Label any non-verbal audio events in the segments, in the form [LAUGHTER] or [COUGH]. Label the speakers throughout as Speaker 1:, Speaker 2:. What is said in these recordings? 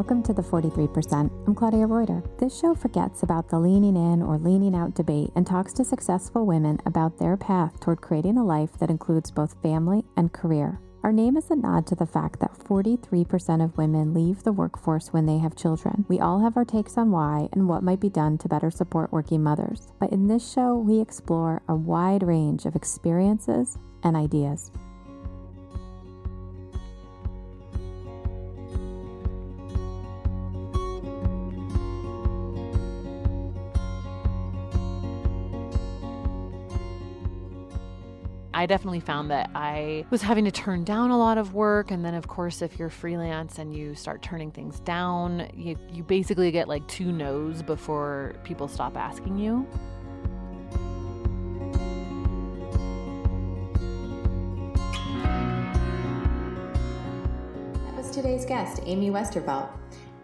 Speaker 1: Welcome to the 43%. I'm Claudia Reuter. This show forgets about the leaning in or leaning out debate and talks to successful women about their path toward creating a life that includes both family and career. Our name is a nod to the fact that 43% of women leave the workforce when they have children. We all have our takes on why and what might be done to better support working mothers. But in this show, we explore a wide range of experiences and ideas.
Speaker 2: I definitely found that I was having to turn down a lot of work. And then, of course, if you're freelance and you start turning things down, you, you basically get like two no's before people stop asking you.
Speaker 1: That was today's guest, Amy Westervelt.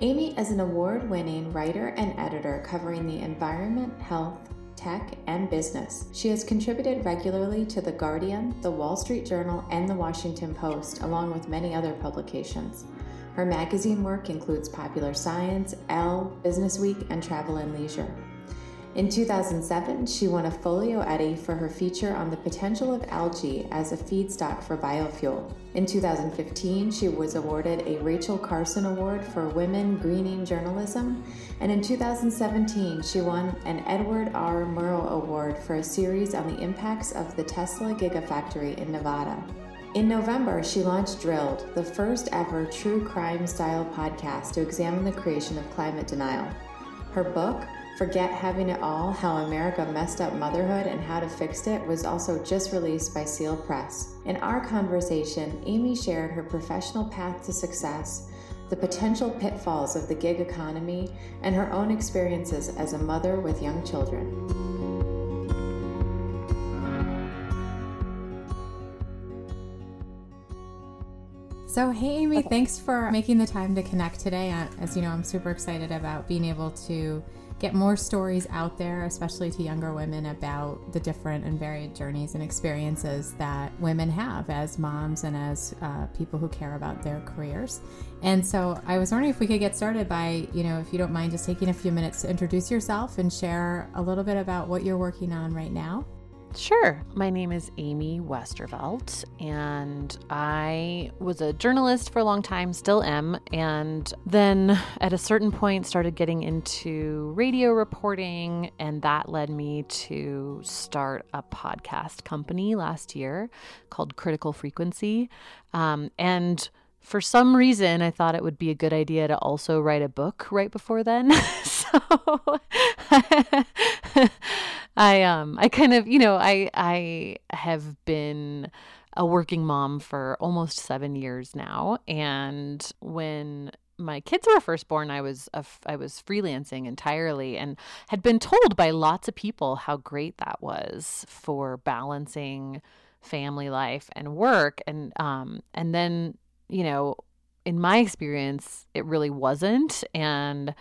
Speaker 1: Amy is an award winning writer and editor covering the environment, health, tech, and business. She has contributed regularly to The Guardian, The Wall Street Journal, and The Washington Post, along with many other publications. Her magazine work includes Popular Science, Elle, Business Week, and Travel and Leisure. In 2007, she won a Folio Eddie for her feature on the potential of algae as a feedstock for biofuel. In 2015, she was awarded a Rachel Carson Award for Women Greening Journalism, and in 2017, she won an Edward R. Murrow Award for a series on the impacts of the Tesla Gigafactory in Nevada. In November, she launched Drilled, the first ever true crime style podcast to examine the creation of climate denial. Her book, Forget Having It All How America Messed Up Motherhood and How to Fix It was also just released by Seal Press. In our conversation, Amy shared her professional path to success, the potential pitfalls of the gig economy, and her own experiences as a mother with young children. So, hey, Amy, okay. thanks for making the time to connect today. As you know, I'm super excited about being able to get more stories out there, especially to younger women, about the different and varied journeys and experiences that women have as moms and as uh, people who care about their careers. And so I was wondering if we could get started by, you know, if you don't mind just taking a few minutes to introduce yourself and share a little bit about what you're working on right now.
Speaker 2: Sure. My name is Amy Westervelt, and I was a journalist for a long time, still am, and then at a certain point started getting into radio reporting, and that led me to start a podcast company last year called Critical Frequency. Um, and for some reason, I thought it would be a good idea to also write a book right before then. [LAUGHS] so [LAUGHS] I um I kind of, you know, I I have been a working mom for almost 7 years now and when my kids were first born, I was a, I was freelancing entirely and had been told by lots of people how great that was for balancing family life and work and um and then you know in my experience it really wasn't and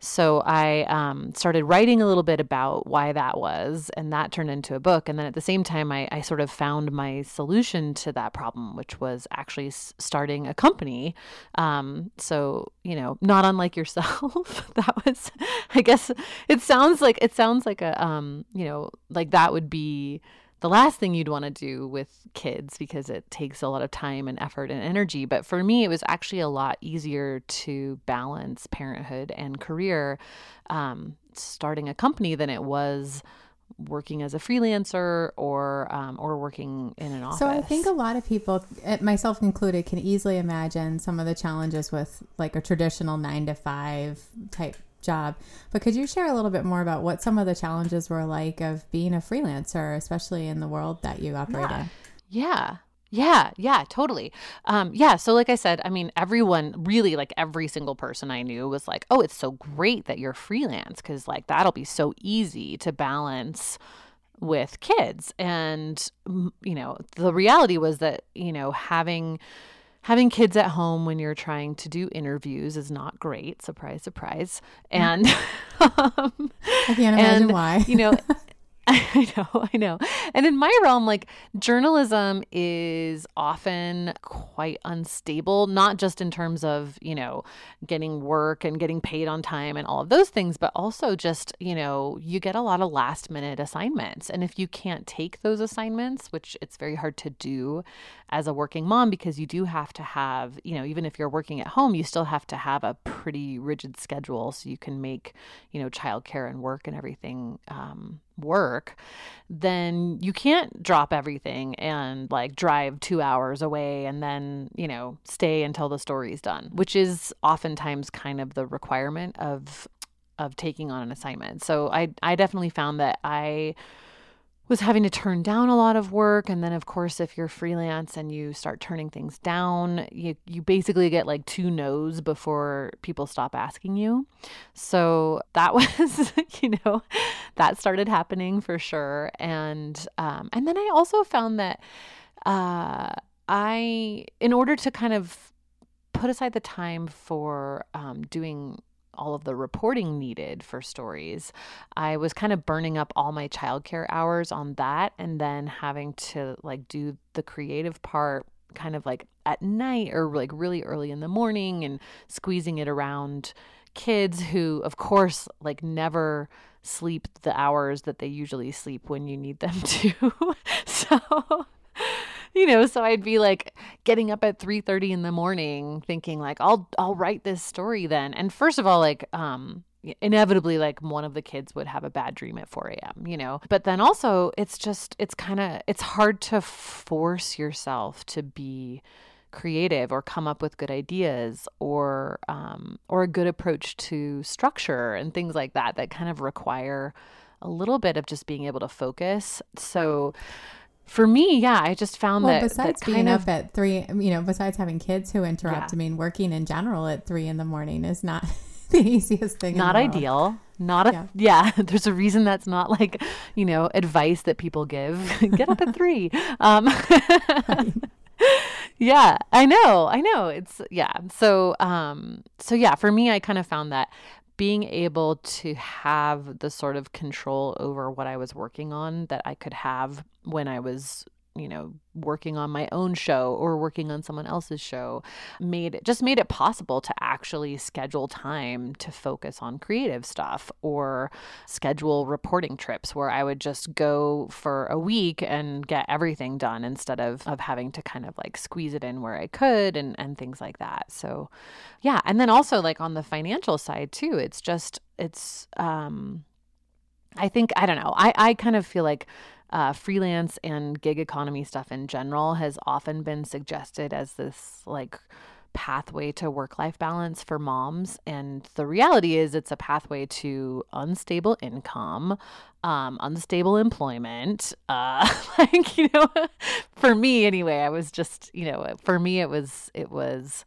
Speaker 2: so I um, started writing a little bit about why that was, and that turned into a book. And then at the same time, I, I sort of found my solution to that problem, which was actually s- starting a company. Um, so you know, not unlike yourself, [LAUGHS] that was, I guess, it sounds like it sounds like a, um, you know, like that would be the last thing you'd want to do with kids because it takes a lot of time and effort and energy. But for me, it was actually a lot easier to balance parenthood and career um, starting a company than it was working as a freelancer or um, or working in an office.
Speaker 1: So I think a lot of people, eh, myself included, can easily imagine some of the challenges with like a traditional nine to five type job. But could you share a little bit more about what some of the challenges were like of being a freelancer, especially in the world that you operate
Speaker 2: yeah.
Speaker 1: in?
Speaker 2: Yeah. Yeah, yeah, totally. Um, yeah, so like I said, I mean, everyone really, like every single person I knew was like, oh, it's so great that you're freelance because, like, that'll be so easy to balance with kids. And, you know, the reality was that, you know, having having kids at home when you're trying to do interviews is not great. Surprise, surprise. And
Speaker 1: um, [LAUGHS] I can't imagine
Speaker 2: and,
Speaker 1: why.
Speaker 2: you know, [LAUGHS] [LAUGHS] I know, I know. And in my realm, like journalism is often quite unstable, not just in terms of, you know, getting work and getting paid on time and all of those things, but also just, you know, you get a lot of last minute assignments. And if you can't take those assignments, which it's very hard to do as a working mom because you do have to have, you know, even if you're working at home, you still have to have a pretty rigid schedule so you can make, you know, childcare and work and everything um, work, then you can't drop everything and like drive two hours away and then, you know, stay until the story's done, which is oftentimes kind of the requirement of of taking on an assignment. So I I definitely found that I was having to turn down a lot of work. And then of course if you're freelance and you start turning things down you you basically get like two no's before people stop asking you. So that [LAUGHS] was you know that started happening for sure. And um and then i also found that uh i in order to kind of put aside the time for um, doing all of the reporting needed for stories, I was kind of burning up all my childcare hours on that and then having to like do the creative part kind of like at night or like really early in the morning and squeezing it around kids who of course like never sleep the hours that they usually sleep when you need them [LAUGHS] to. so [LAUGHS] you know, so I'd be like getting up at 3:30 in the morning thinking like I'll I'll write this story then. And first of all like um inevitably like one of the kids would have a bad dream at 4 a.m you know but then also it's just it's kind of it's hard to force yourself to be creative or come up with good ideas or um, or a good approach to structure and things like that that kind of require a little bit of just being able to focus so for me, yeah, I just found
Speaker 3: well,
Speaker 2: that
Speaker 3: besides
Speaker 2: that
Speaker 3: being up at three, you know, besides having kids who interrupt,
Speaker 2: Yeah.
Speaker 3: I mean, working in general at three in the morning is not [LAUGHS] the easiest thing.
Speaker 2: not
Speaker 3: in the world.
Speaker 2: ideal. Not a [LAUGHS] yeah. There's a reason that's not like you know advice that people give. [LAUGHS] Get up at three. Um, yeah, I know, I know. It's yeah. So um, so yeah. For me, I kind of found that being able to have the sort of control over what I was working on that I could have when I was you know working on my own show or working on someone else's show made it just made it possible to actually schedule time to focus on creative stuff or schedule reporting trips where I would just go for a week and get everything done instead of of having to kind of like squeeze it in where I could and and things like that. So yeah, and then also like on the financial side too, it's just it's um I think I don't know. I I kind of feel like uh, freelance and gig economy stuff in general has often been suggested as this like pathway to work life balance for moms. And the reality is, it's a pathway to unstable income, um, unstable employment. Uh, [LAUGHS] like, you know, [LAUGHS] for me anyway, I was just, you know, for me, it was, it was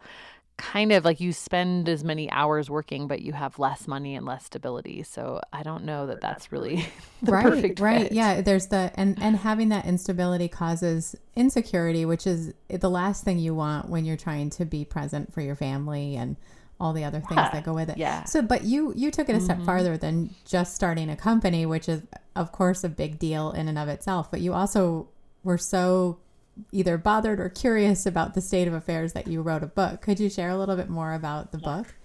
Speaker 2: kind of like you spend as many hours working but you have less money and less stability so i don't know that that's really [LAUGHS] the
Speaker 3: right,
Speaker 2: perfect
Speaker 3: right.
Speaker 2: fit.
Speaker 3: Yeah, there's the and [LAUGHS] and having that instability causes insecurity, which is the last thing you want when you're trying to be present for your family and all the other things
Speaker 2: Yeah,
Speaker 3: that go with it.
Speaker 2: yeah.
Speaker 3: So, but you you took it a step
Speaker 2: Mhm.
Speaker 3: farther than just starting a company, which is of course a big deal in and of itself. But you also were so either bothered or curious about the state of affairs that you wrote a book. Could you share a little bit more about the book?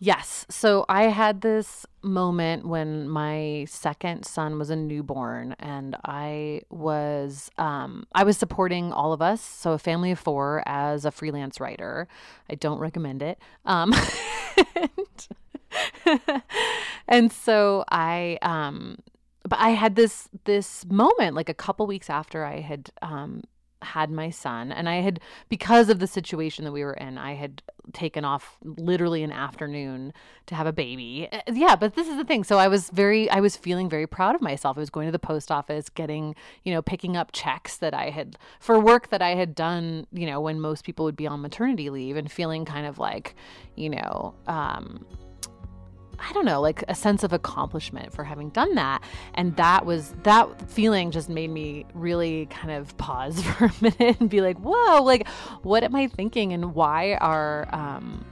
Speaker 2: Yes. So I had this moment when my second son was a newborn and I was um I was supporting all of us, so a family of 4 as a freelance writer. I don't recommend it. Um [LAUGHS] and, [LAUGHS] and so I um but I had this this moment like a couple weeks after I had um had my son and I had because of the situation that we were in I had taken off literally an afternoon to have a baby. Uh, Yeah, but this is the thing. So I was very I was feeling very proud of myself. I was going to the post office, getting, you know, picking up checks that I had for work that I had done, you know, when most people would be on maternity leave and feeling kind of like, you know, um I don't know, like a sense of accomplishment for having done that. And that was that feeling just made me really kind of pause [LAUGHS] for a minute and be like, whoa, like what am I thinking and why are um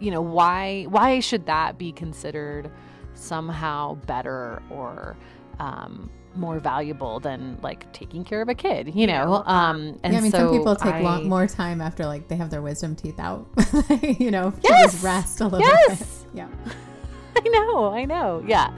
Speaker 2: you know, why why should that be considered somehow better or um, more valuable than like taking care of a kid, you know. Um, and
Speaker 1: yeah, I mean,
Speaker 2: so
Speaker 1: some people take
Speaker 2: I,
Speaker 1: long, more time after like they have their wisdom teeth out, [LAUGHS] you know, to
Speaker 2: Yes!
Speaker 1: just rest a little
Speaker 2: Yes!
Speaker 1: bit. Yeah. [LAUGHS]
Speaker 2: I know, I know, yeah.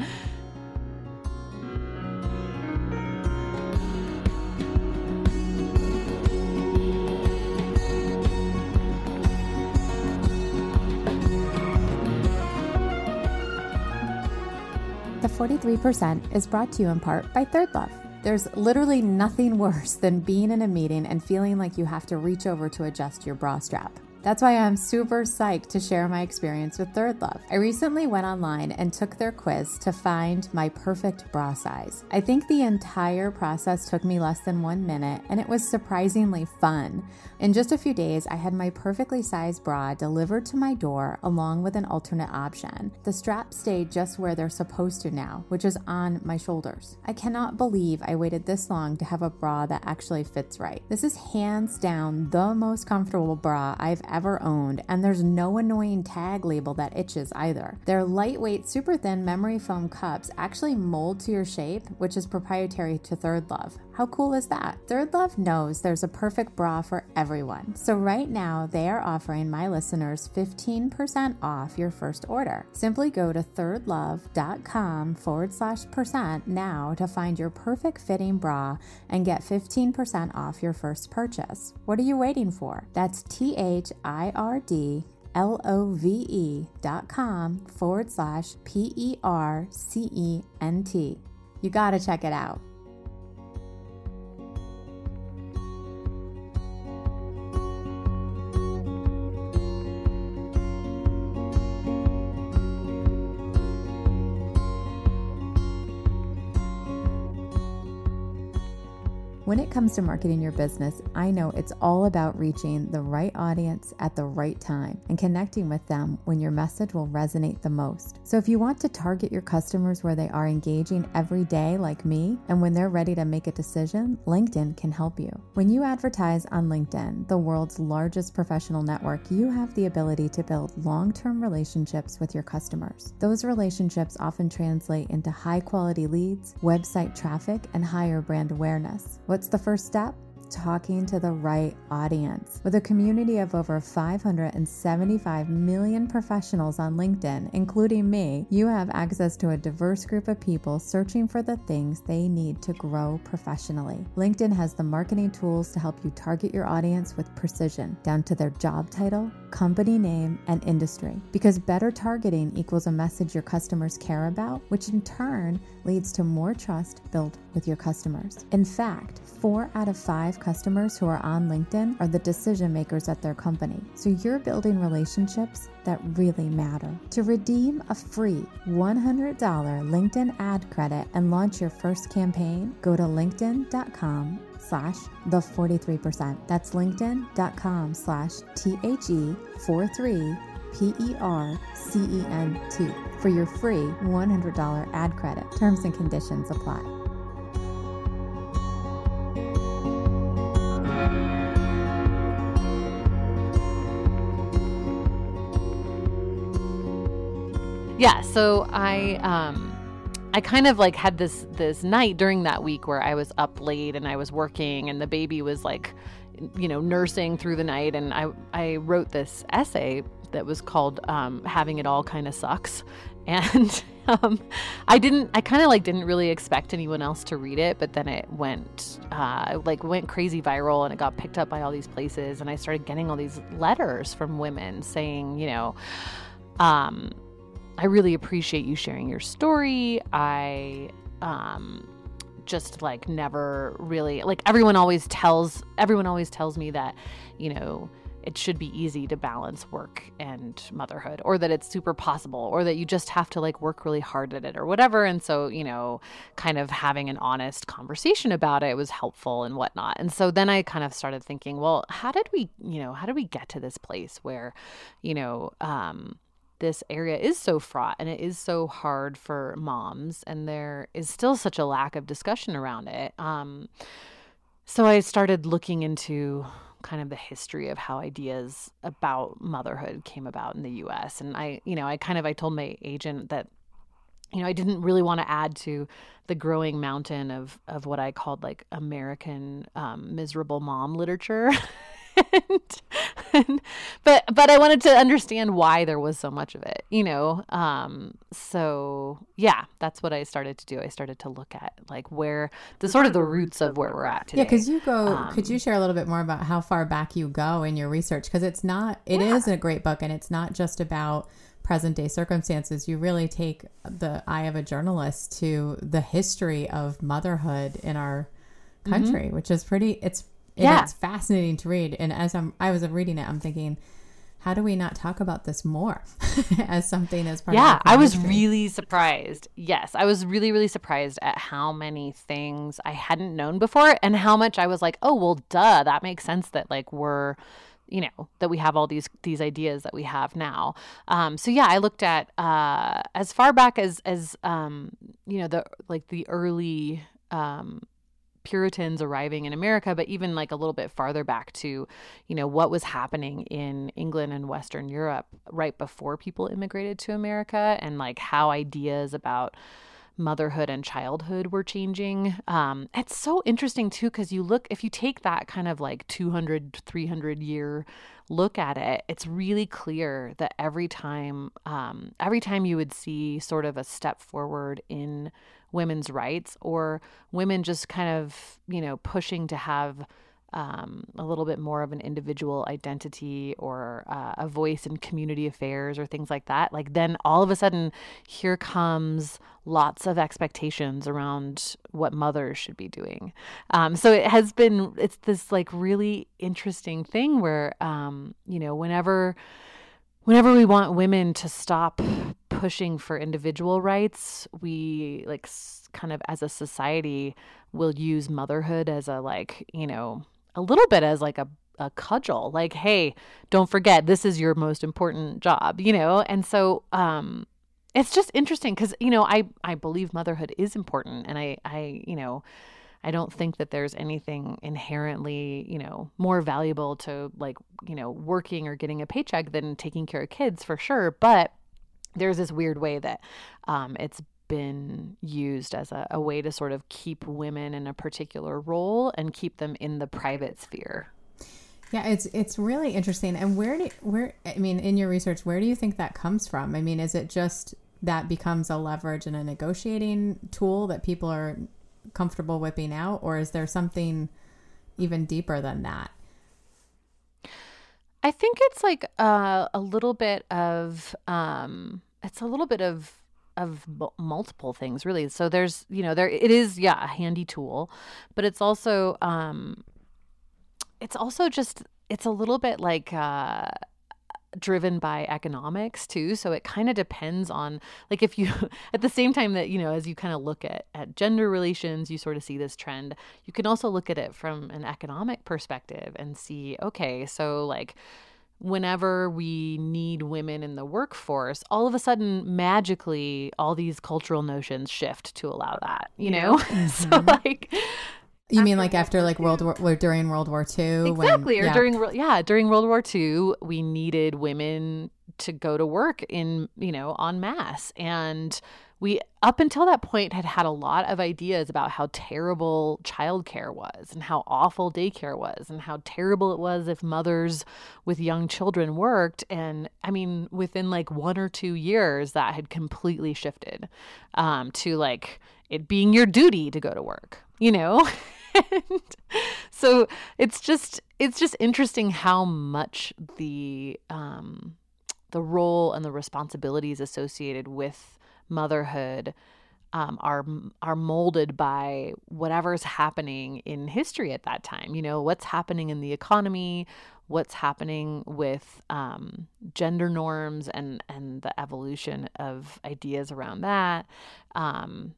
Speaker 1: The 43% is brought to you in part by Third Love. There's literally nothing worse than being in a meeting and feeling like you have to reach over to adjust your bra strap. That's why I'm super psyched to share my experience with Third Love. I recently went online and took their quiz to find my perfect bra size. I think the entire process took me less than one minute and it was surprisingly fun. In just a few days, I had my perfectly sized bra delivered to my door along with an alternate option. The straps stayed just where they're supposed to now, which is on my shoulders. I cannot believe I waited this long to have a bra that actually fits right. This is hands down the most comfortable bra I've ever owned, and there's no annoying tag label that itches either. Their lightweight, super thin memory foam cups actually mold to your shape, which is proprietary to Third Love. How cool is that? Third Love knows there's a perfect bra for everyone. So right now, they are offering my listeners 15% off your first order. Simply go to thirdlove.com forward slash percent now to find your perfect fitting bra and get 15% off your first purchase. What are you waiting for? That's T H I R D L O V E dot com forward slash P E R C E N T. You gotta check it out. When it comes to marketing your business, I know it's all about reaching the right audience at the right time and connecting with them when your message will resonate the most. So, if you want to target your customers where they are engaging every day, like me, and when they're ready to make a decision, LinkedIn can help you. When you advertise on LinkedIn, the world's largest professional network, you have the ability to build long term relationships with your customers. Those relationships often translate into high quality leads, website traffic, and higher brand awareness. What's the first step? Talking to the right audience. With a community of over 575 million professionals on LinkedIn, including me, you have access to a diverse group of people searching for the things they need to grow professionally. LinkedIn has the marketing tools to help you target your audience with precision, down to their job title, company name, and industry. Because better targeting equals a message your customers care about, which in turn leads to more trust built with your customers. In fact, four out of five customers who are on LinkedIn are the decision makers at their company. So you're building relationships that really matter. To redeem a free $100 LinkedIn ad credit and launch your first campaign, go to linkedin.com slash the 43%. That's linkedin.com slash T-H-E-4-3 P-E-R-C-E-N-T for your free $100 ad credit. Terms and conditions apply.
Speaker 2: Yeah, so I um I kind of like had this this night during that week where I was up late and I was working and the baby was like you know nursing through the night and I I wrote this essay that was called um, having it all kind of sucks. [LAUGHS] And um, I didn't I kind of like didn't really expect anyone else to read it but then it went uh, like went crazy viral and it got picked up by all these places and I started getting all these letters from women saying you know um I really appreciate you sharing your story. I um just like never really like everyone always tells everyone always tells me that, you know, it should be easy to balance work and motherhood or that it's super possible or that you just have to like work really hard at it or whatever and so you know kind of having an honest conversation about it was helpful and whatnot and so then i kind of started thinking well how did we you know how did we get to this place where you know um this area is so fraught and it is so hard for moms and there is still such a lack of discussion around it um, so i started looking into kind of the history of how ideas about motherhood came about in the us and i you know i kind of i told my agent that you know, I didn't really want to add to the growing mountain of of what I called like American um, miserable mom literature. [LAUGHS] and, [LAUGHS] and, but but I wanted to understand why there was so much of it, you know. Um, so yeah, that's what I started to do. I started to look at like where the sort of the roots of where we're at today.
Speaker 1: Yeah, because you go. Um, could you share a little bit more about how far back you go in your research? Because it's not. It yeah. is a great book, and it's not just about present day circumstances, you really take the eye of a journalist to the history of motherhood in our mm-hmm. country, mm-hmm. which is pretty. It's yeah. it's fascinating to read. And as I'm, I was reading it, I'm thinking, how do we not talk about this more [LAUGHS] as something as part of
Speaker 2: yeah i was really surprised yes i was really really surprised at how many things i hadn't known before and how much i was like oh well duh that makes sense that like we're you know that we have all these these ideas that we have now um, so yeah i looked at uh, as far back as as um, you know the like the early um, Puritans arriving in America, but even like a little bit farther back to, you know, what was happening in England and Western Europe right before people immigrated to America and like how ideas about motherhood and childhood were changing. Um, it's so interesting too, because you look, if you take that kind of like 200, 300 year look at it, it's really clear that every time, um, every time you would see sort of a step forward in women's rights or women just kind of, you know, pushing to have um, a little bit more of an individual identity or uh, a voice in community affairs or things like that, like then all of a sudden, here comes lots of expectations around what mothers should be doing. Um, so it has been, it's this like really interesting thing where, um, you know, whenever whenever we want women to stop pushing for individual rights, we like kind of as a society will use motherhood as a like, you know, a little bit as like a a cudgel like hey don't forget this is your most important job you know and so um it's just interesting cuz you know i i believe motherhood is important and i i you know I don't think that there's anything inherently, you know, more valuable to like, you know, working or getting a paycheck than taking care of kids for sure. But there's this weird way that um, it's been used as a, a way to sort of keep women in a particular role and keep them in the private sphere.
Speaker 1: Yeah, it's it's really interesting. And where do where I mean, in your research, where do you think that comes from? I mean, is it just that becomes a leverage and a negotiating tool that people are comfortable whipping out, or is there something even deeper than that?
Speaker 2: I think it's like uh, a little bit of um, it's a little bit of of multiple things really. So there's you know there it is yeah a handy tool but it's also um it's also just it's a little bit like uh driven by economics too. So it kind of depends on like if you [LAUGHS] at the same time that you know as you kind of look at at gender relations you sort of see this trend. You can also look at it from an economic perspective and see okay so like whenever we need women in the workforce, all of a sudden, magically, all these cultural notions shift to allow that, you know? [LAUGHS] Mm-hmm. so, like,
Speaker 1: you mean like after like World War during World War II?
Speaker 2: Exactly, when, or yeah. during yeah during World War II, we needed women to go to work in you know en masse, and we up until that point had had a lot of ideas about how terrible childcare was and how awful daycare was and how terrible it was if mothers with young children worked and i mean within like one or two years that had completely shifted um, to like it being your duty to go to work you know [LAUGHS] [LAUGHS] so it's just it's just interesting how much the um the role and the responsibilities associated with motherhood um, are are molded by whatever's happening in history at that time. You know, what's happening in the economy, what's happening with um, gender norms and and the evolution of ideas around that. Um,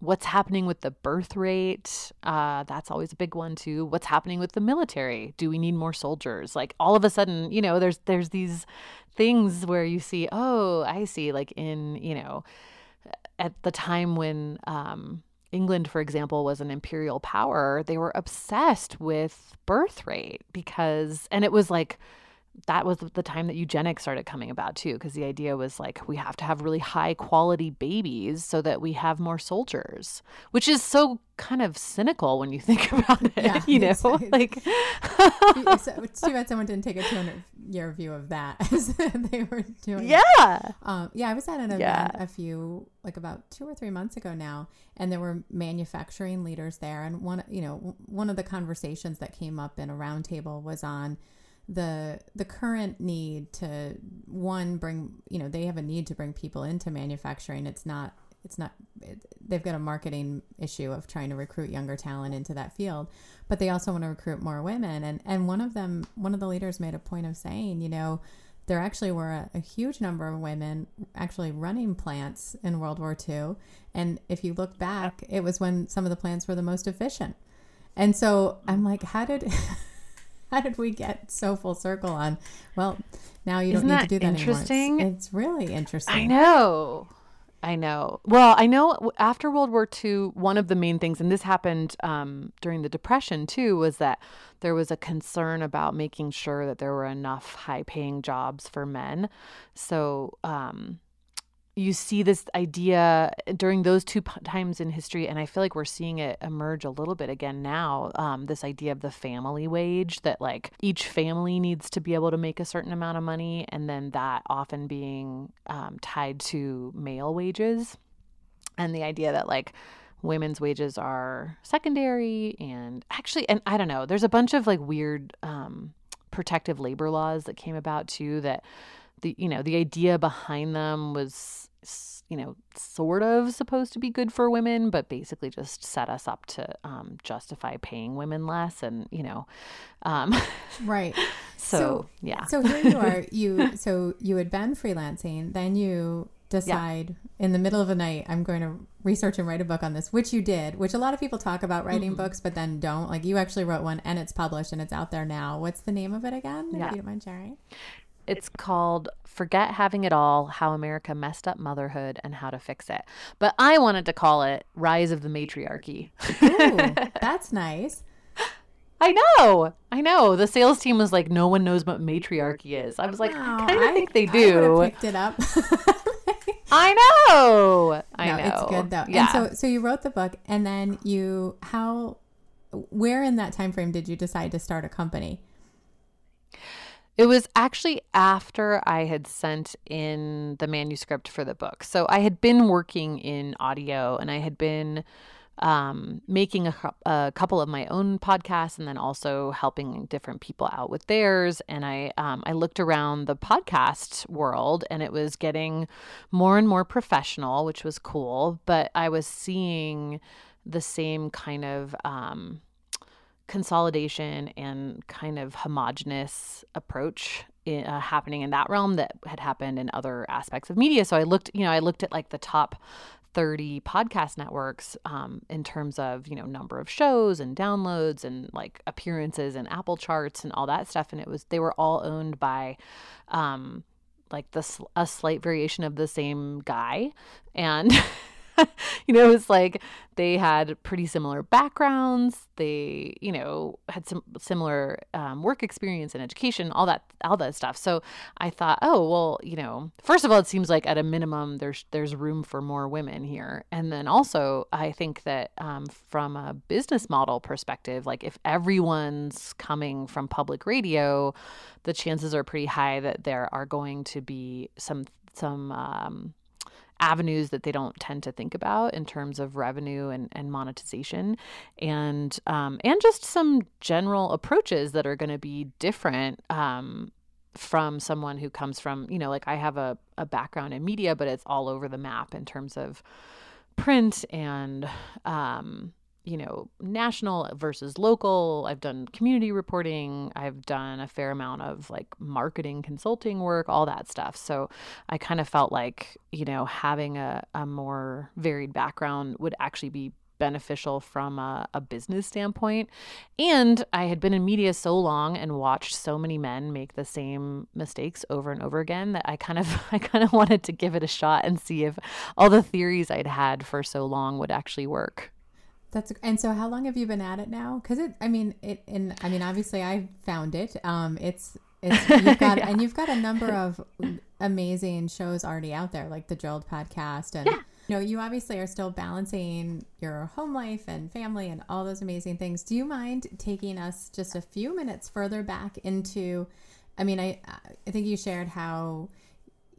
Speaker 2: what's happening with the birth rate? Uh, that's always a big one too. What's happening with the military? Do we need more soldiers? Like all of a sudden, you know, there's there's these things where you see, oh, I see, like in, you know, at the time when um, England, for example, was an imperial power, they were obsessed with birth rate because, and it was like, that was the time that eugenics started coming about too, because the idea was like we have to have really high quality babies so that we have more soldiers, which is so kind of cynical when you [LAUGHS] think about it. Yeah, you know, it's, like [LAUGHS]
Speaker 1: it's too bad someone didn't take a 200 year view of that [LAUGHS] as they were doing.
Speaker 2: Yeah,
Speaker 1: um, yeah. I was at an event yeah. a few like about two or three months ago now, and there were manufacturing leaders there, and one you know one of the conversations that came up in a roundtable was on the the current need to one bring you know they have a need to bring people into manufacturing. It's not it's not it, they've got a marketing issue of trying to recruit younger talent into that field but they also want to recruit more women. And and one of them one of the leaders made a point of saying you know there actually were a, a huge number of women actually running plants in World War II and if you look back it was when some of the plants were the most efficient. And so I'm like how did [LAUGHS] [LAUGHS] how did we get so full circle on? Well, now you Isn't don't need to do that interesting? anymore. It's, it's really interesting.
Speaker 2: I know. I know. Well, I know after World War II, one of the main things, and this happened um, during the Depression too, was that there was a concern about making sure that there were enough high paying jobs for men. So, um, you see this idea during those two times in history, and I feel like we're seeing it emerge a little bit again now. Um, this idea of the family wage that like each family needs to be able to make a certain amount of money, and then that often being um, tied to male wages, and the idea that like women's wages are secondary and actually and i don't know there's a bunch of like weird um, protective labor laws that came about too that the you know the idea behind them was you know, sort of supposed to be good for women, but basically just set us up to um, justify paying women less, and you know, um,
Speaker 1: right. [LAUGHS]
Speaker 2: So, so, yeah.
Speaker 1: So here you are. [LAUGHS] You so you had been freelancing, then you decide yeah. in the middle of the night, I'm going to research and write a book on this, which you did. Which a lot of people talk about writing mm-hmm. books, but then don't. Like you actually wrote one, and it's published and it's out there now. What's the name of it again? Yeah. If you don't mind sharing.
Speaker 2: It's called Forget Having It All How America Messed Up Motherhood and How to Fix It. But I wanted to call it Rise of the Matriarchy.
Speaker 1: Ooh, [LAUGHS] that's nice.
Speaker 2: I know. I know. The sales team was like, no one knows what matriarchy is. I was like, I kind of think they do.
Speaker 1: I picked it up. [LAUGHS]
Speaker 2: I know. I no, know.
Speaker 1: It's good though. Yeah. And so, so you wrote the book, and then you how, where in that time frame did you decide to start a company?
Speaker 2: It was actually after I had sent in the manuscript for the book. So I had been working in audio and I had been um, making a, a, couple of my own podcasts and then also helping different people out with theirs. And I um, I looked around the podcast world and it was getting more and more professional, which was cool. But I was seeing the same kind of um, consolidation and kind of homogenous approach in, uh, happening in that realm that had happened in other aspects of media. So I looked, you know, I looked at like the top 30 podcast networks um, in terms of you know number of shows and downloads and like appearances and apple charts and all that stuff and it was they were all owned by um, like the a slight variation of the same guy and [LAUGHS] [LAUGHS] you know, it's like they had pretty similar backgrounds. They, you know, had some similar um, work experience and education, all that, all that stuff. So I thought, oh well, you know, first of all, it seems like at a minimum there's there's room for more women here, and then also I think that um, from a business model perspective, like if everyone's coming from public radio, the chances are pretty high that there are going to be some some um, avenues that they don't tend to think about in terms of revenue and, and monetization. And um, and just some general approaches that are going to be different um, from someone who comes from you know like i have a, a background in media but it's all over the map in terms of print and um, you know, national versus local. I've done community reporting. I've done a fair amount of like marketing consulting work, all that stuff. So I kind of felt like, you know, having a, a more varied background would actually be beneficial from a, a, business standpoint. And I had been in media so long and watched so many men make the same mistakes over and over again that I kind of [LAUGHS] I kind of wanted to give it a shot and see if all the theories I'd had for so long would actually work.
Speaker 1: That's and so how long have you been at it now? Because it, I mean, it, and I mean, obviously I found it. Um, it's It's, [LAUGHS] you've got yeah. and you've got a number of amazing shows already out there, like the Drilled podcast, and yeah. you know you obviously are still balancing your home life and family and all those amazing things. Do you mind taking us just a few minutes further back into? I mean, I I think you shared how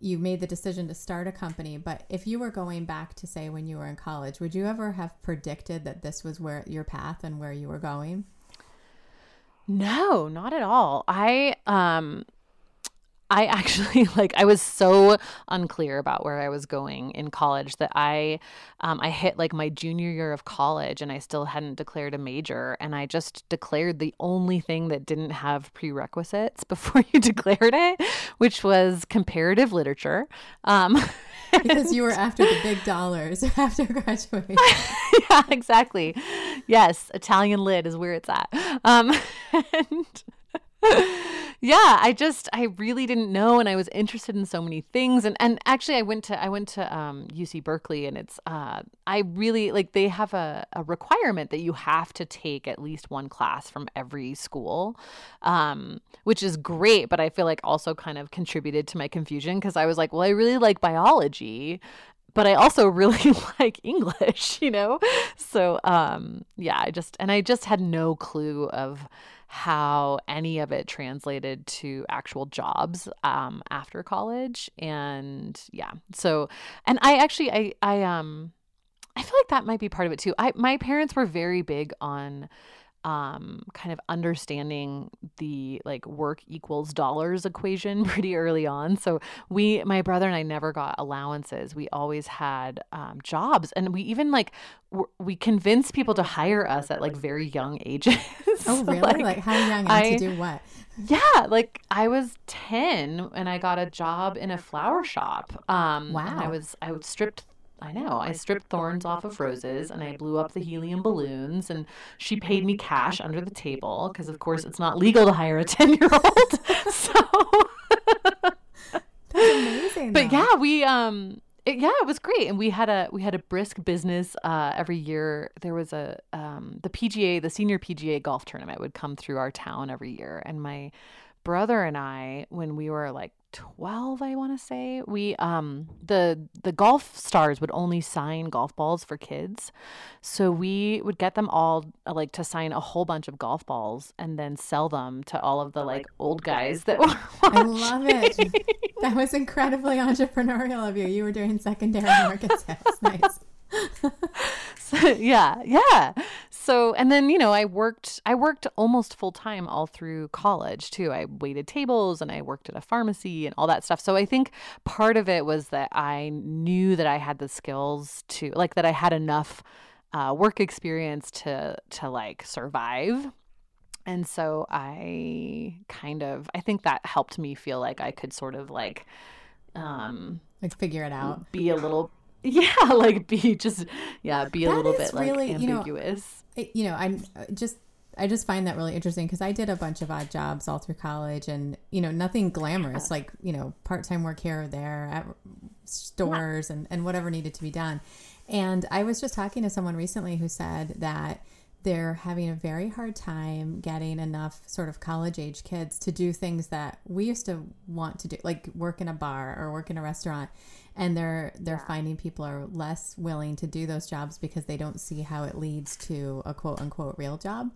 Speaker 1: you made the decision to start a company, but if you were going back to say when you were in college, would you ever have predicted that this was where your path and where you were going?
Speaker 2: No, not at all. I um I actually [LAUGHS] like I was so unclear about where I was going in college that I um, I hit like my junior year of college and I still hadn't declared a major and I just declared the only thing that didn't have prerequisites [LAUGHS] before you [LAUGHS] declared it, which was comparative literature. Um, [LAUGHS]
Speaker 1: because you were after the big dollars [LAUGHS] after graduating. [LAUGHS]
Speaker 2: yeah, exactly. Yes, Italian lid is where it's at. Um, and [LAUGHS] yeah, I just I really didn't know and I was interested in so many things and and actually I went to I went to um, UC Berkeley and it's uh I really like they have a, a requirement that you have to take at least one class from every school. Um which is great, but I feel like also kind of contributed to my confusion because I was like, well, I really like biology but I also [LAUGHS] really like English, [LAUGHS] you know? So, um, yeah, I just, and I just had no clue of how any of it translated to actual jobs um, after college. And yeah, so, and I actually, I, I, um, I feel like that might be part of it too. I, my parents were very big on, um, kind of understanding the like work equals dollars equation [LAUGHS] pretty early on. So we, my brother and I, never got allowances. We always had um, jobs, and we even like w- we convinced people to hire us at like very young [LAUGHS] ages.
Speaker 1: Oh, really? like, like, how young and I, to do what?
Speaker 2: Yeah, like I was ten and I got a job in a flower shop. Um, wow. I was I was stripped I know. I stripped thorns off of roses and I blew up the helium balloons and she paid me cash under the table because of course it's not legal to hire a 10-year-old. [LAUGHS] [LAUGHS] so
Speaker 1: That's amazing.
Speaker 2: But yeah, we um it, yeah, it was great, and we had a we had a brisk business uh, every year. There was a um, the PGA, the senior PGA golf tournament would come through our town every year, and my brother and I, when we were like 12 i want to say we um the the golf stars would only sign golf balls for kids. So we would get them all uh, like to sign a whole bunch of golf balls and then sell them to all of the like old guys. that [LAUGHS] were
Speaker 1: i love it. that was incredibly [LAUGHS] entrepreneurial of you. You were doing secondary market sales. Nice [LAUGHS] [LAUGHS]
Speaker 2: yeah yeah. So and then you know i worked i worked almost full time all through college too. I waited tables and i worked at a pharmacy and all that stuff. So i think part of it was that i knew that i had the skills to like that i had enough uh, work experience to to like survive. And so i kind of i think that helped me feel like i could sort of like um
Speaker 1: like figure it out.
Speaker 2: be a little [LAUGHS] yeah like be just yeah be a that little bit really, like ambiguous
Speaker 1: you know, you know i'm uh, just i just find that really interesting because i did a bunch of odd jobs all through college and you know nothing glamorous like you know part-time work here or there at stores yeah. and, and whatever needed to be done. And i was just talking to someone recently who said that they're having a very hard time getting enough sort of college age kids to do things that we used to want to do like work in a bar or work in a restaurant and they're they're finding people are less willing to do those jobs because they don't see how it leads to a quote unquote real job.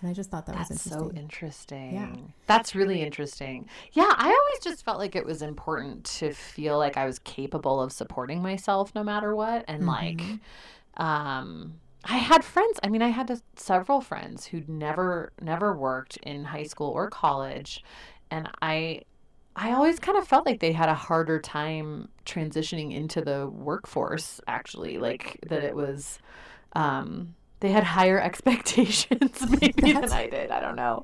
Speaker 1: And I just thought that
Speaker 2: That's
Speaker 1: was interesting.
Speaker 2: so interesting. Yeah. That's really interesting. Yeah, I always just felt like it was important to feel like I was capable of supporting myself no matter what and mm-hmm. like um I had friends. I mean, I had several friends who'd never never worked in high school or college and I I always kind of felt like they had a harder time transitioning into the workforce, actually. Like that it was, um, they had higher [LAUGHS] expectations [LAUGHS] maybe than I did. I don't know.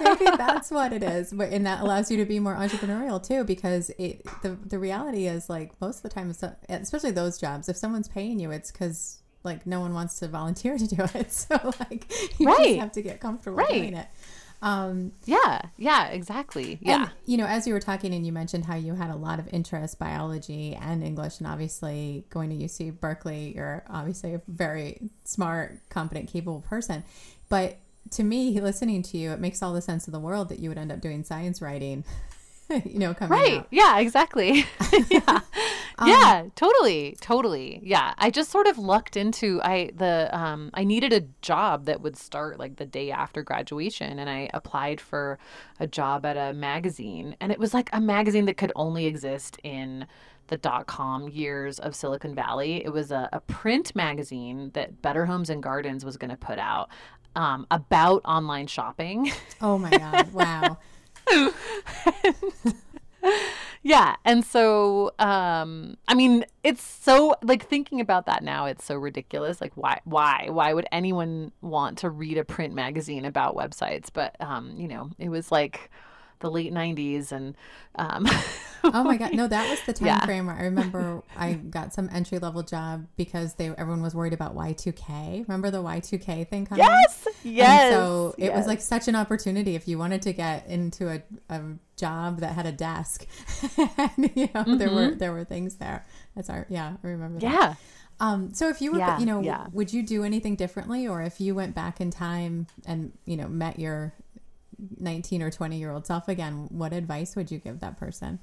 Speaker 1: maybe that's what it is. [LAUGHS] But and that allows you to be more entrepreneurial too, because it the the reality is like most of the time, especially those jobs, if someone's paying you, it's because like no one wants to volunteer [LAUGHS] to do it. So like you right. just have to get comfortable right. doing it.
Speaker 2: Um, yeah, yeah, exactly. Yeah.
Speaker 1: And, you know, as you were talking and you mentioned how you had a lot of interest, biology and English, and obviously going to UC Berkeley, you're obviously a very smart, competent, capable person. But to me, listening to you, it makes all the sense in the world that you would end up doing science writing. [LAUGHS] you know, coming
Speaker 2: right.
Speaker 1: out.
Speaker 2: Yeah, exactly. [LAUGHS] yeah.
Speaker 1: Um,
Speaker 2: yeah, totally. Totally. Yeah. I just sort of lucked into I the um I needed a job that would start like the day after graduation and I applied for a job at a magazine and it was like a magazine that could only exist in the dot com years of Silicon Valley. It was a, a print magazine that Better Homes and Gardens was going to put out um, about online shopping.
Speaker 1: Oh my God. Wow. [LAUGHS] [LAUGHS]
Speaker 2: yeah and so um i mean it's so like thinking about that now it's so ridiculous like why why why would anyone want to read a print magazine about websites? But um you know it was like the late 90s and um
Speaker 1: oh my god. [LAUGHS] No that was the time
Speaker 2: Yeah.
Speaker 1: frame. I remember [LAUGHS] i got some entry level job because they everyone was worried about y2k remember the y2k thing coming?
Speaker 2: Yes! Yes
Speaker 1: and so it was like such an opportunity if you wanted to get into a, a job that had a desk. [LAUGHS] And, you know there were there were things there. That's our yeah i remember that.
Speaker 2: Mm-hmm. yeah.
Speaker 1: Um so if you were
Speaker 2: Yeah,
Speaker 1: you know
Speaker 2: yeah.
Speaker 1: would you do anything differently or if you went back in time and you know met your 19 or 20 year old self again what advice would you give that person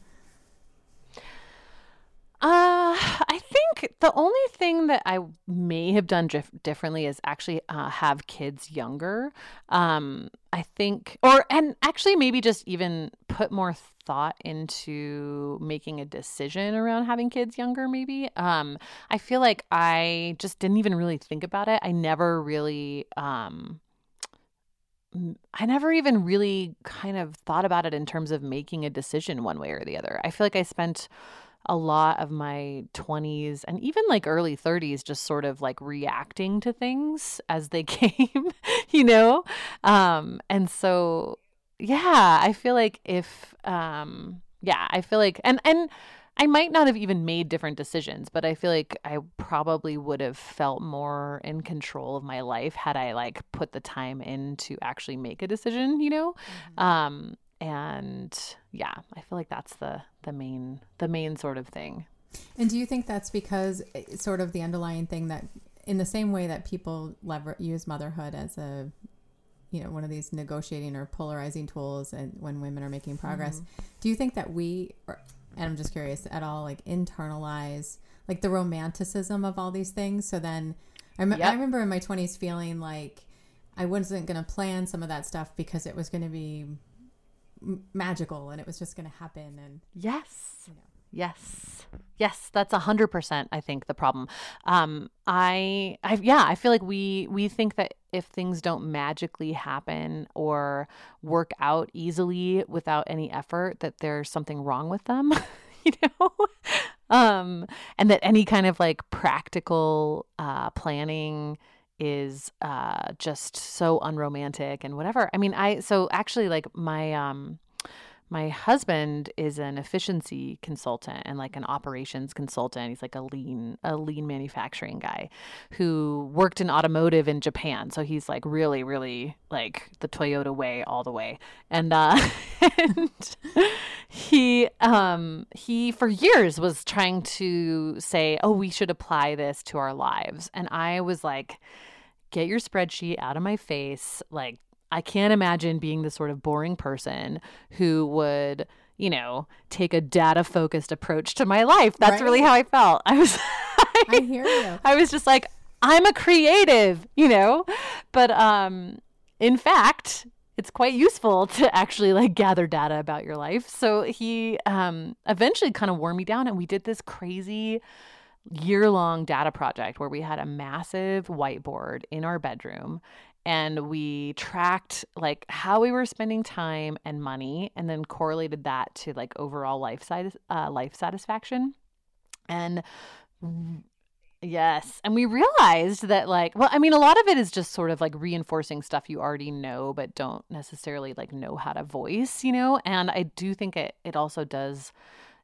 Speaker 2: Uh, I think the only thing that I may have done dif- differently is actually uh, have kids younger. Um, I think, or and actually maybe just even put more thought into making a decision around having kids younger. Maybe. Um, I feel like I just didn't even really think about it. I never really. Um, I never even really kind of thought about it in terms of making a decision one way or the other. I feel like I spent a lot of my 20s and even like early 30s just sort of like reacting to things as they [LAUGHS] came, you know? Um and so yeah, I feel like if um yeah, I feel like and and I might not have even made different decisions, but I feel like I probably would have felt more in control of my life had I like put the time in to actually make a decision, you know? Mm-hmm. Um and yeah, I feel like that's the the main the main sort of thing.
Speaker 1: And do you think that's because it's sort of the underlying thing that, in the same way that people lever use motherhood as a, you know, one of these negotiating or polarizing tools, and when women are making progress, mm-hmm. do you think that we, and I'm just curious, at all like internalize like the romanticism of all these things? So then, I, rem-
Speaker 2: Yep.
Speaker 1: I remember in my 20s feeling like I wasn't going to plan some of that stuff because it was going to be m- magical and it was just going to happen and
Speaker 2: Yes. Yes. Yes, that's a hundred percent. I think the problem. Um, I, I, yeah, I feel like we we think that if things don't magically happen or work out easily without any effort, that there's something wrong with them. [LAUGHS] you know, um, and that any kind of like practical uh, planning is uh, just so unromantic and whatever. I mean, I so actually like my um my husband is an efficiency consultant and like an operations consultant. He's like a lean a lean manufacturing guy who worked in automotive in japan. So he's like really really like the toyota way all the way. And uh [LAUGHS] and he um he for years was trying to say oh we should apply this to our lives. And i was like get your spreadsheet out of my face. Like I can't imagine being the sort of boring person who would, you know, take a data focused approach to my life. That's really how I felt. I was [LAUGHS]
Speaker 1: I hear you.
Speaker 2: I was just like I'm a creative, you know? But um in fact, it's quite useful [LAUGHS] to actually like gather data about your life. So he um eventually kind of wore me down and we did this crazy year long data project where we had a massive whiteboard in our bedroom and we tracked like how we were spending time and money and then correlated that to like overall life side uh, life satisfaction. And yes and we realized that like well i mean a lot of it is just sort of like reinforcing stuff you already know but don't necessarily like know how to voice you know? And i do think it it also does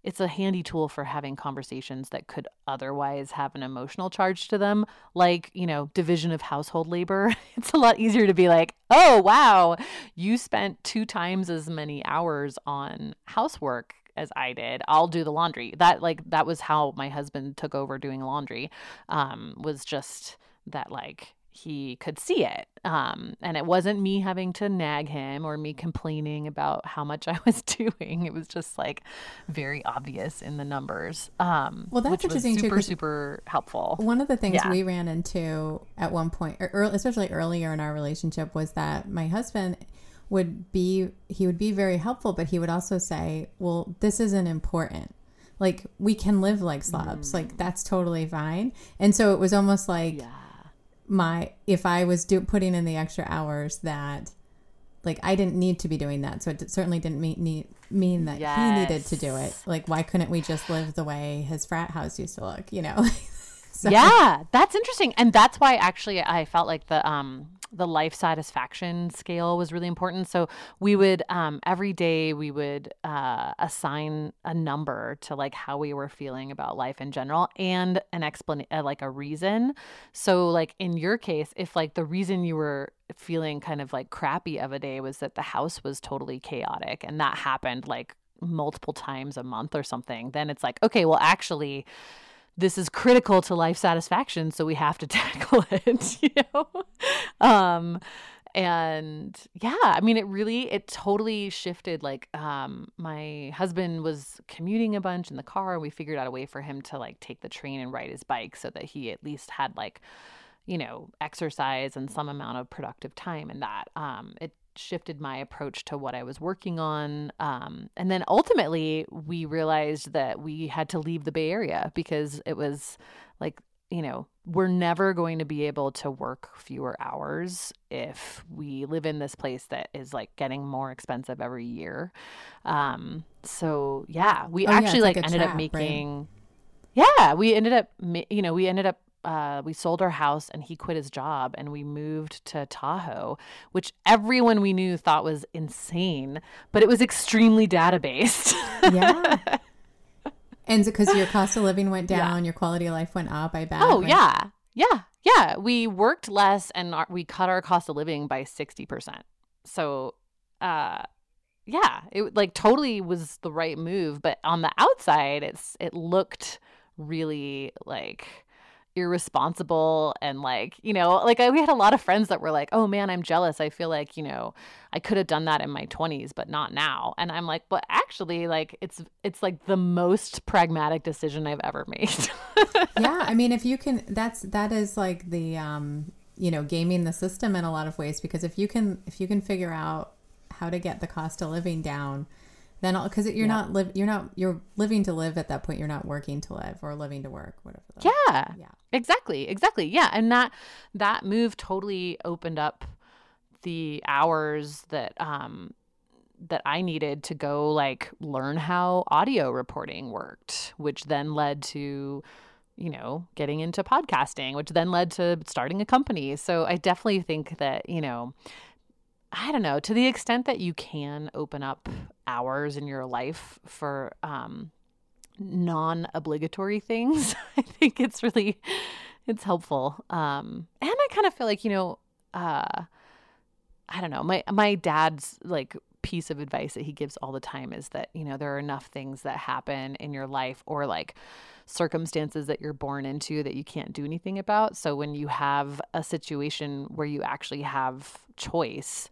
Speaker 2: it's a handy tool for having conversations that could otherwise have an emotional charge to them like you know division of household labor [LAUGHS] it's a lot easier to be like oh wow you spent two times as many hours on housework as I did. I'll do the laundry. That like that was how my husband took over doing laundry. Um was just that like he could see it. Um, and it wasn't me having to nag him or me complaining about how much I [LAUGHS] was doing. It was just like very obvious in the numbers. Um,
Speaker 1: well, that's interesting
Speaker 2: was super,
Speaker 1: too.
Speaker 2: super helpful.
Speaker 1: One of the things
Speaker 2: Yeah.
Speaker 1: we ran into at one point, or early, especially earlier in our relationship, was that my husband would be he would be very helpful, but he would also say, "Well, this isn't important." Like we can live like slobs, like that's totally fine. And so it was almost like
Speaker 2: Yeah.
Speaker 1: My if I was do, putting in the extra hours that like I didn't need to be doing that. So it certainly didn't mean need, mean that he needed to do it. Like why couldn't we just live the way his frat house used to look, you know? [LAUGHS] [LAUGHS] so,
Speaker 2: yeah, that's interesting, and that's why actually I felt like the um the life satisfaction scale was really important. So we would um every day we would uh assign a number to like how we were feeling about life in general and an explanation uh, like a reason. So like in your case, if like the reason you were feeling kind of like crappy of a day was that the house was totally chaotic and that happened like multiple times a month or something, then it's like okay, well actually this is critical to life satisfaction so we have to [LAUGHS] tackle it [LAUGHS] you know? Um and yeah i mean it really it totally shifted like um my husband was commuting a bunch in the car and we figured out a way for him to like take the train and ride his bike so that he at least had like you know exercise and some amount of productive time in that. Um it shifted my approach to what I was working on. Um, and then ultimately, we realized that we had to leave the Bay Area because it was like, you know, we're never going to be able to work fewer hours if we live in this place that is like getting more expensive every year. Um, so yeah, we
Speaker 1: Oh,
Speaker 2: actually
Speaker 1: it's like
Speaker 2: like, ended
Speaker 1: trap,
Speaker 2: up
Speaker 1: right?
Speaker 2: making. Yeah, we ended up, you know, we ended up uh, we sold our house and he quit his job and we moved to Tahoe, which everyone we knew thought was insane, but it was extremely data based.
Speaker 1: yeah. [LAUGHS] And because your cost of living went down, your quality of life went up, I bet.
Speaker 2: oh,
Speaker 1: right?
Speaker 2: yeah. Yeah. Yeah. We worked less and our, we cut our cost of living by 60%. So, uh, yeah, it like totally was the right move, but on the outside, it's it looked really like irresponsible and like you know like I, we had a lot of friends that were like oh man i'm jealous. I feel like you know i could have done that in my 20s but not now. And i'm like but actually like it's it's like the most pragmatic decision i've ever [LAUGHS] made.
Speaker 1: Yeah i mean if you can that's that is like the um you know gaming the system in a lot of ways because if you can if you can figure out how to get the cost of living down then I'll because you're not live you're not you're living to live at that point you're not working to live or living to work whatever the,
Speaker 2: yeah.
Speaker 1: Yeah.
Speaker 2: Exactly exactly. Yeah and that that move totally opened up the hours that um that I needed to go like learn how audio reporting worked, which then led to, you know, getting into podcasting, which then led to starting a company. So I definitely think that, you know, I don't know, to the extent that you can open up hours in your life for um non-obligatory things, [LAUGHS] I think it's really it's helpful. Um and I kind of feel like, you know, uh I don't know. My my dad's like piece of advice that he gives all the time is that, you know, there are enough things that happen in your life or like circumstances that you're born into that you can't do anything about. So when you have a situation where you actually have choice,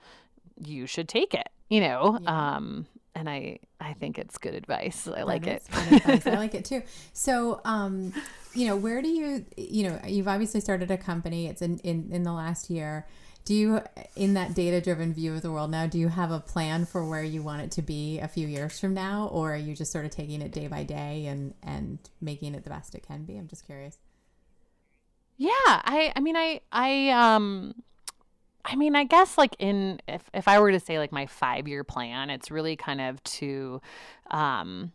Speaker 2: you should take it, you know?
Speaker 1: Yeah.
Speaker 2: Um and I I think it's good advice. I like it.
Speaker 1: I [LAUGHS] like it too. So, um, you know, where do you, you know, you've obviously started a company. It's in, in, in the last year. Do you, in that data driven view of the world now, do you have a plan for where you want it to be a few years from now? Or are you just sort of taking it day by day and, and making it the best it can be? I'm just curious.
Speaker 2: Yeah, I I mean I I um I mean I guess like in if if I were to say like my 5-year plan, it's really kind of to um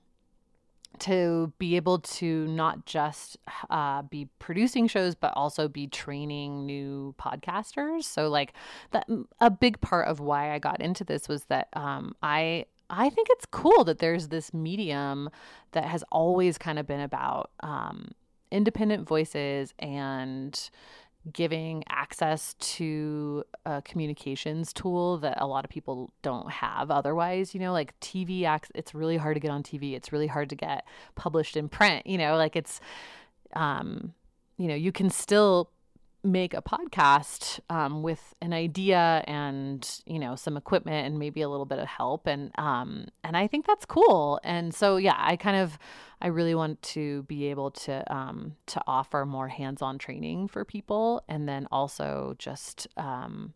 Speaker 2: to be able to not just uh, be producing shows but also be training new podcasters. So like that a big part of why i got into this was that um, i i think it's cool that there's this medium that has always kind of been about um, independent voices and giving access to a communications tool that a lot of people don't have otherwise you know like tv it's really hard to get on tv it's really hard to get published in print you know like it's um you know you can still make a podcast um, with an idea and you know some equipment and maybe a little bit of help and um, and I think that's cool. And so yeah I kind of I really want to be able to um, to offer more hands-on training for people and then also just um,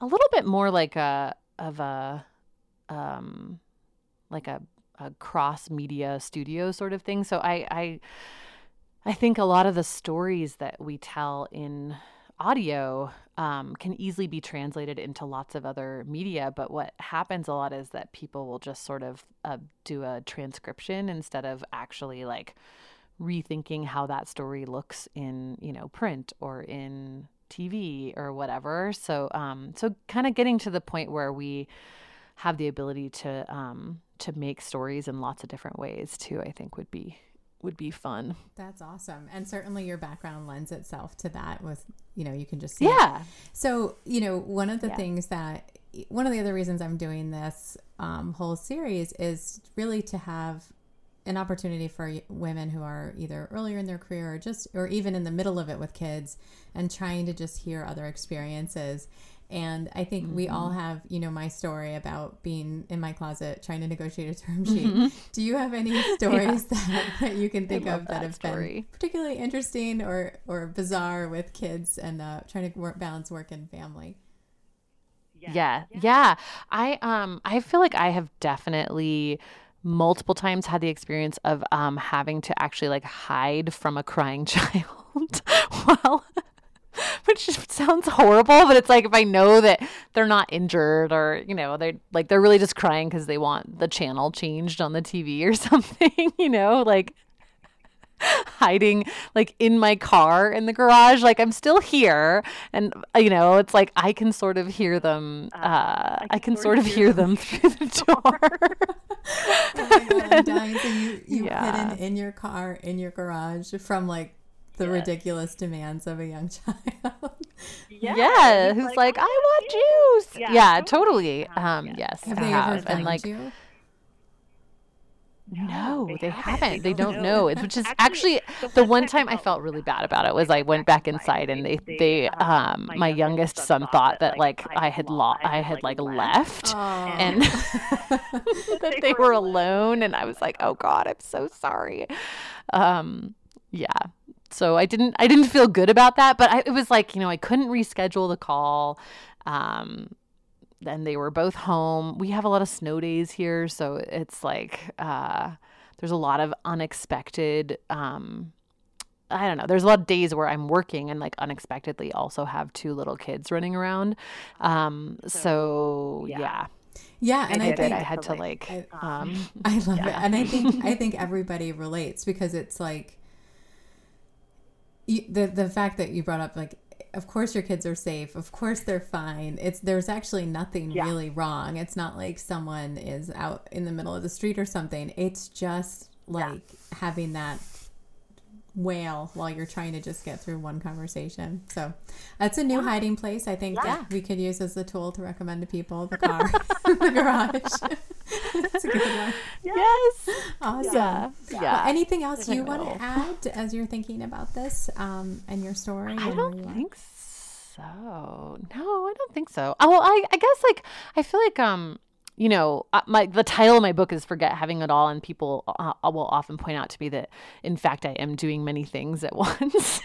Speaker 2: a little bit more like a of a um, like a, a cross media studio sort of thing. So I I I think a lot of the stories that we tell in audio um, can easily be translated into lots of other media. But what happens a lot is that people will just sort of uh, do a transcription instead of actually like rethinking how that story looks in you know print or in TV or whatever. So um, so kind of getting to the point where we have the ability to um, to make stories in lots of different ways too. I think would be would be fun.
Speaker 1: That's awesome. And certainly your background lends itself to that with, you know, you can just see.
Speaker 2: Yeah.
Speaker 1: It. So, you know, one of the yeah. things that, one of the other reasons I'm doing this um, whole series is really to have an opportunity for women who are either earlier in their career or just, or even in the middle of it with kids and trying to just hear other experiences and I think mm-hmm. we all mm-hmm. have, you know, my story about being in my closet trying to negotiate a term sheet. Mm-hmm. Do you have any [LAUGHS] stories yeah. that, that, you can think of that, that have story. been particularly interesting or, or bizarre with kids and uh, trying to work, balance work and family?
Speaker 2: Yeah. yeah. Yeah. I um I feel like I have definitely multiple times had the experience of um having to actually like hide from a crying [LAUGHS] child [LAUGHS] while [LAUGHS] which sounds horrible, but it's like if I know that they're not injured or, you know, they're like they're really just crying because they want the channel changed on the TV or [LAUGHS] something, you know, like hiding like in my car in the garage like i'm still here and uh, you know it's like i can sort of hear them uh, uh i can, I can sort, of hear them, them through the [LAUGHS] door
Speaker 1: oh I'm dying. So you you yeah. hidden in your car in your garage from like the yes. ridiculous demands of a young [LAUGHS] child.
Speaker 2: yeah, yeah who's like, like, I want juice. Yeah, yeah totally. Um, yes,
Speaker 1: have they have. ever and like. You?
Speaker 2: No, they, they haven't. haven't. They, don't, know. know. Which is actually, actually the one time I felt really bad about it was I went back inside and they they um my youngest son thought that like I had lost I had like left [LAUGHS] and [LAUGHS] that they were alone and I was like, "Oh god, I'm so sorry." Um yeah so I didn't I didn't feel good about that, but I, it was like you know I couldn't reschedule the call. Um, and they were both home. We have a lot of snow days here, so it's like uh, there's a lot of unexpected. Um, I don't know. There's a lot of days where I'm working and like unexpectedly also have two little kids running around. Um, so, so yeah. yeah.
Speaker 1: Yeah, and I, I think
Speaker 2: I had to like.
Speaker 1: I, um, [LAUGHS] I love yeah. it, and I think I [LAUGHS] think everybody relates because it's like you, the the fact that you brought up like of course your kids are safe of course they're fine it's there's actually nothing yeah. really wrong it's not like someone is out in the middle of the street or something it's just like yeah. having that wail while you're trying to just get through one conversation. So that's a new yeah. hiding place I think yeah. that we could use as a tool to recommend to people the car, [LAUGHS] the garage. [LAUGHS] [LAUGHS] that's a good one.
Speaker 2: Yes.
Speaker 1: Awesome. Yeah. yeah. Well, anything else you want to add as you're thinking about this um, and your story?
Speaker 2: I don't think so. No, I don't think so. Oh, I, I guess like I feel like um you know, my the title of my book is "Forget Having It All," and people uh, will often point out to me that, in fact, I am doing many things at [LAUGHS] once.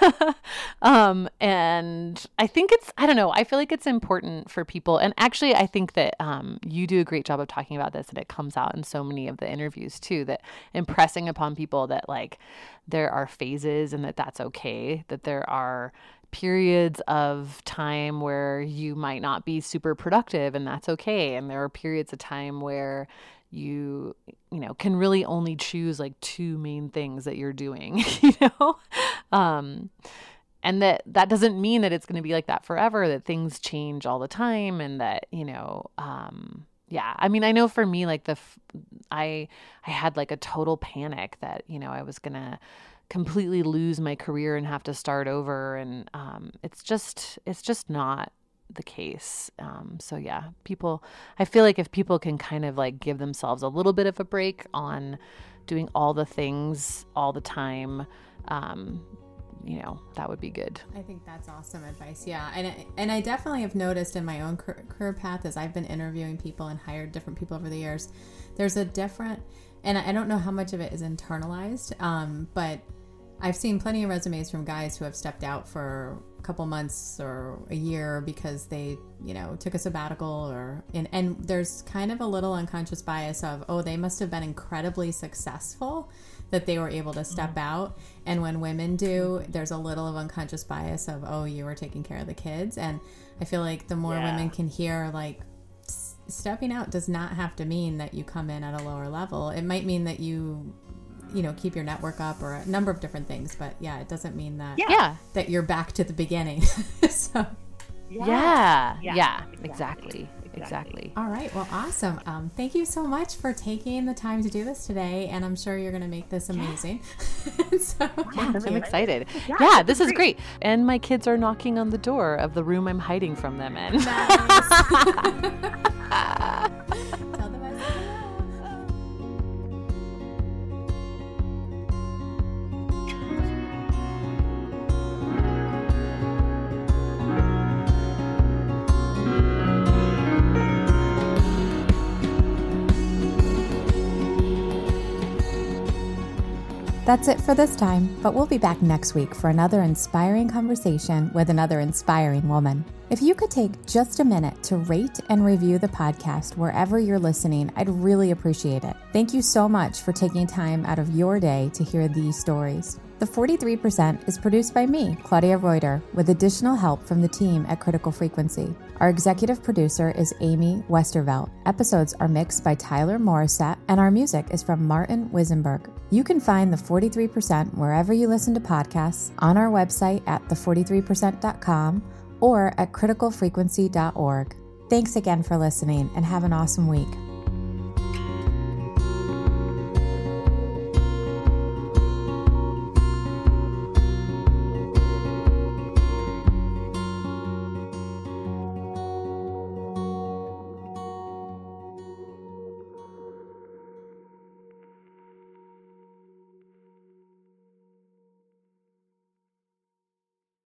Speaker 2: and, [LAUGHS] um, and I think it's I don't know. I feel like it's important for people, and actually, I think that um, you do a great job of talking about this, and it comes out in so many of the interviews too. That impressing upon people that like there are phases, and that that's okay. That there are periods of time where you might not be super productive and that's okay and there are periods of time where you you know can really only choose like two main things that you're doing [LAUGHS] you know? Um and that that doesn't mean that it's going to be like that forever that things change all the time and that you know um yeah i mean i know for me like the i i had like a total panic that you know i was going to completely lose my career and have to start over and um, it's just it's just not the case um, so yeah people i feel like if people can kind of like give themselves a little bit of a break on doing all the things all the time um, you know, that would be good.
Speaker 1: I think that's awesome advice. Yeah. And, and I definitely have noticed in my own career path as I've been interviewing people and hired different people over the years, there's a different, and I don't know how much of it is internalized, um, but I've seen plenty of resumes from guys who have stepped out for a couple months or a year because they, you know, took a sabbatical or and, and there's kind of a little unconscious bias of, oh, they must have been incredibly successful that they were able to step mm-hmm. out. And when women do, there's a little of unconscious bias of, oh, you were taking care of the kids. And I feel like the more yeah. women can hear like stepping out does not have to mean that you come in at a lower level. It might mean that you you know keep your network up or a number of different things but yeah it doesn't mean that
Speaker 2: yeah.
Speaker 1: That you're back to the beginning. [LAUGHS] So.
Speaker 2: Yeah. Yeah, yeah, yeah. Exactly. exactly. exactly.
Speaker 1: All right. Well awesome. Um, thank you so much for taking the time to do this today and i'm sure you're going to make this amazing.
Speaker 2: Yeah. [LAUGHS] so yeah, i'm excited. Yeah, yeah this is great. great. And my kids are knocking on the door of the room i'm hiding from them in. Nice. [LAUGHS]
Speaker 1: That's it for this time, but we'll be back next week for another inspiring conversation with another inspiring woman. If you could take just a minute to rate and review the podcast wherever you're listening, I'd really appreciate it. Thank you so much for taking time out of your day to hear these stories. The 43% is produced by me, Claudia Reuter, with additional help from the team at Critical Frequency. Our executive producer is Amy Westervelt. Episodes are mixed by Tyler Morissette, and our music is from Martin Wisenberg. You can find the 43% wherever you listen to podcasts, on our website at the43percent.com, or at criticalfrequency.org. Thanks again for listening and have an awesome week.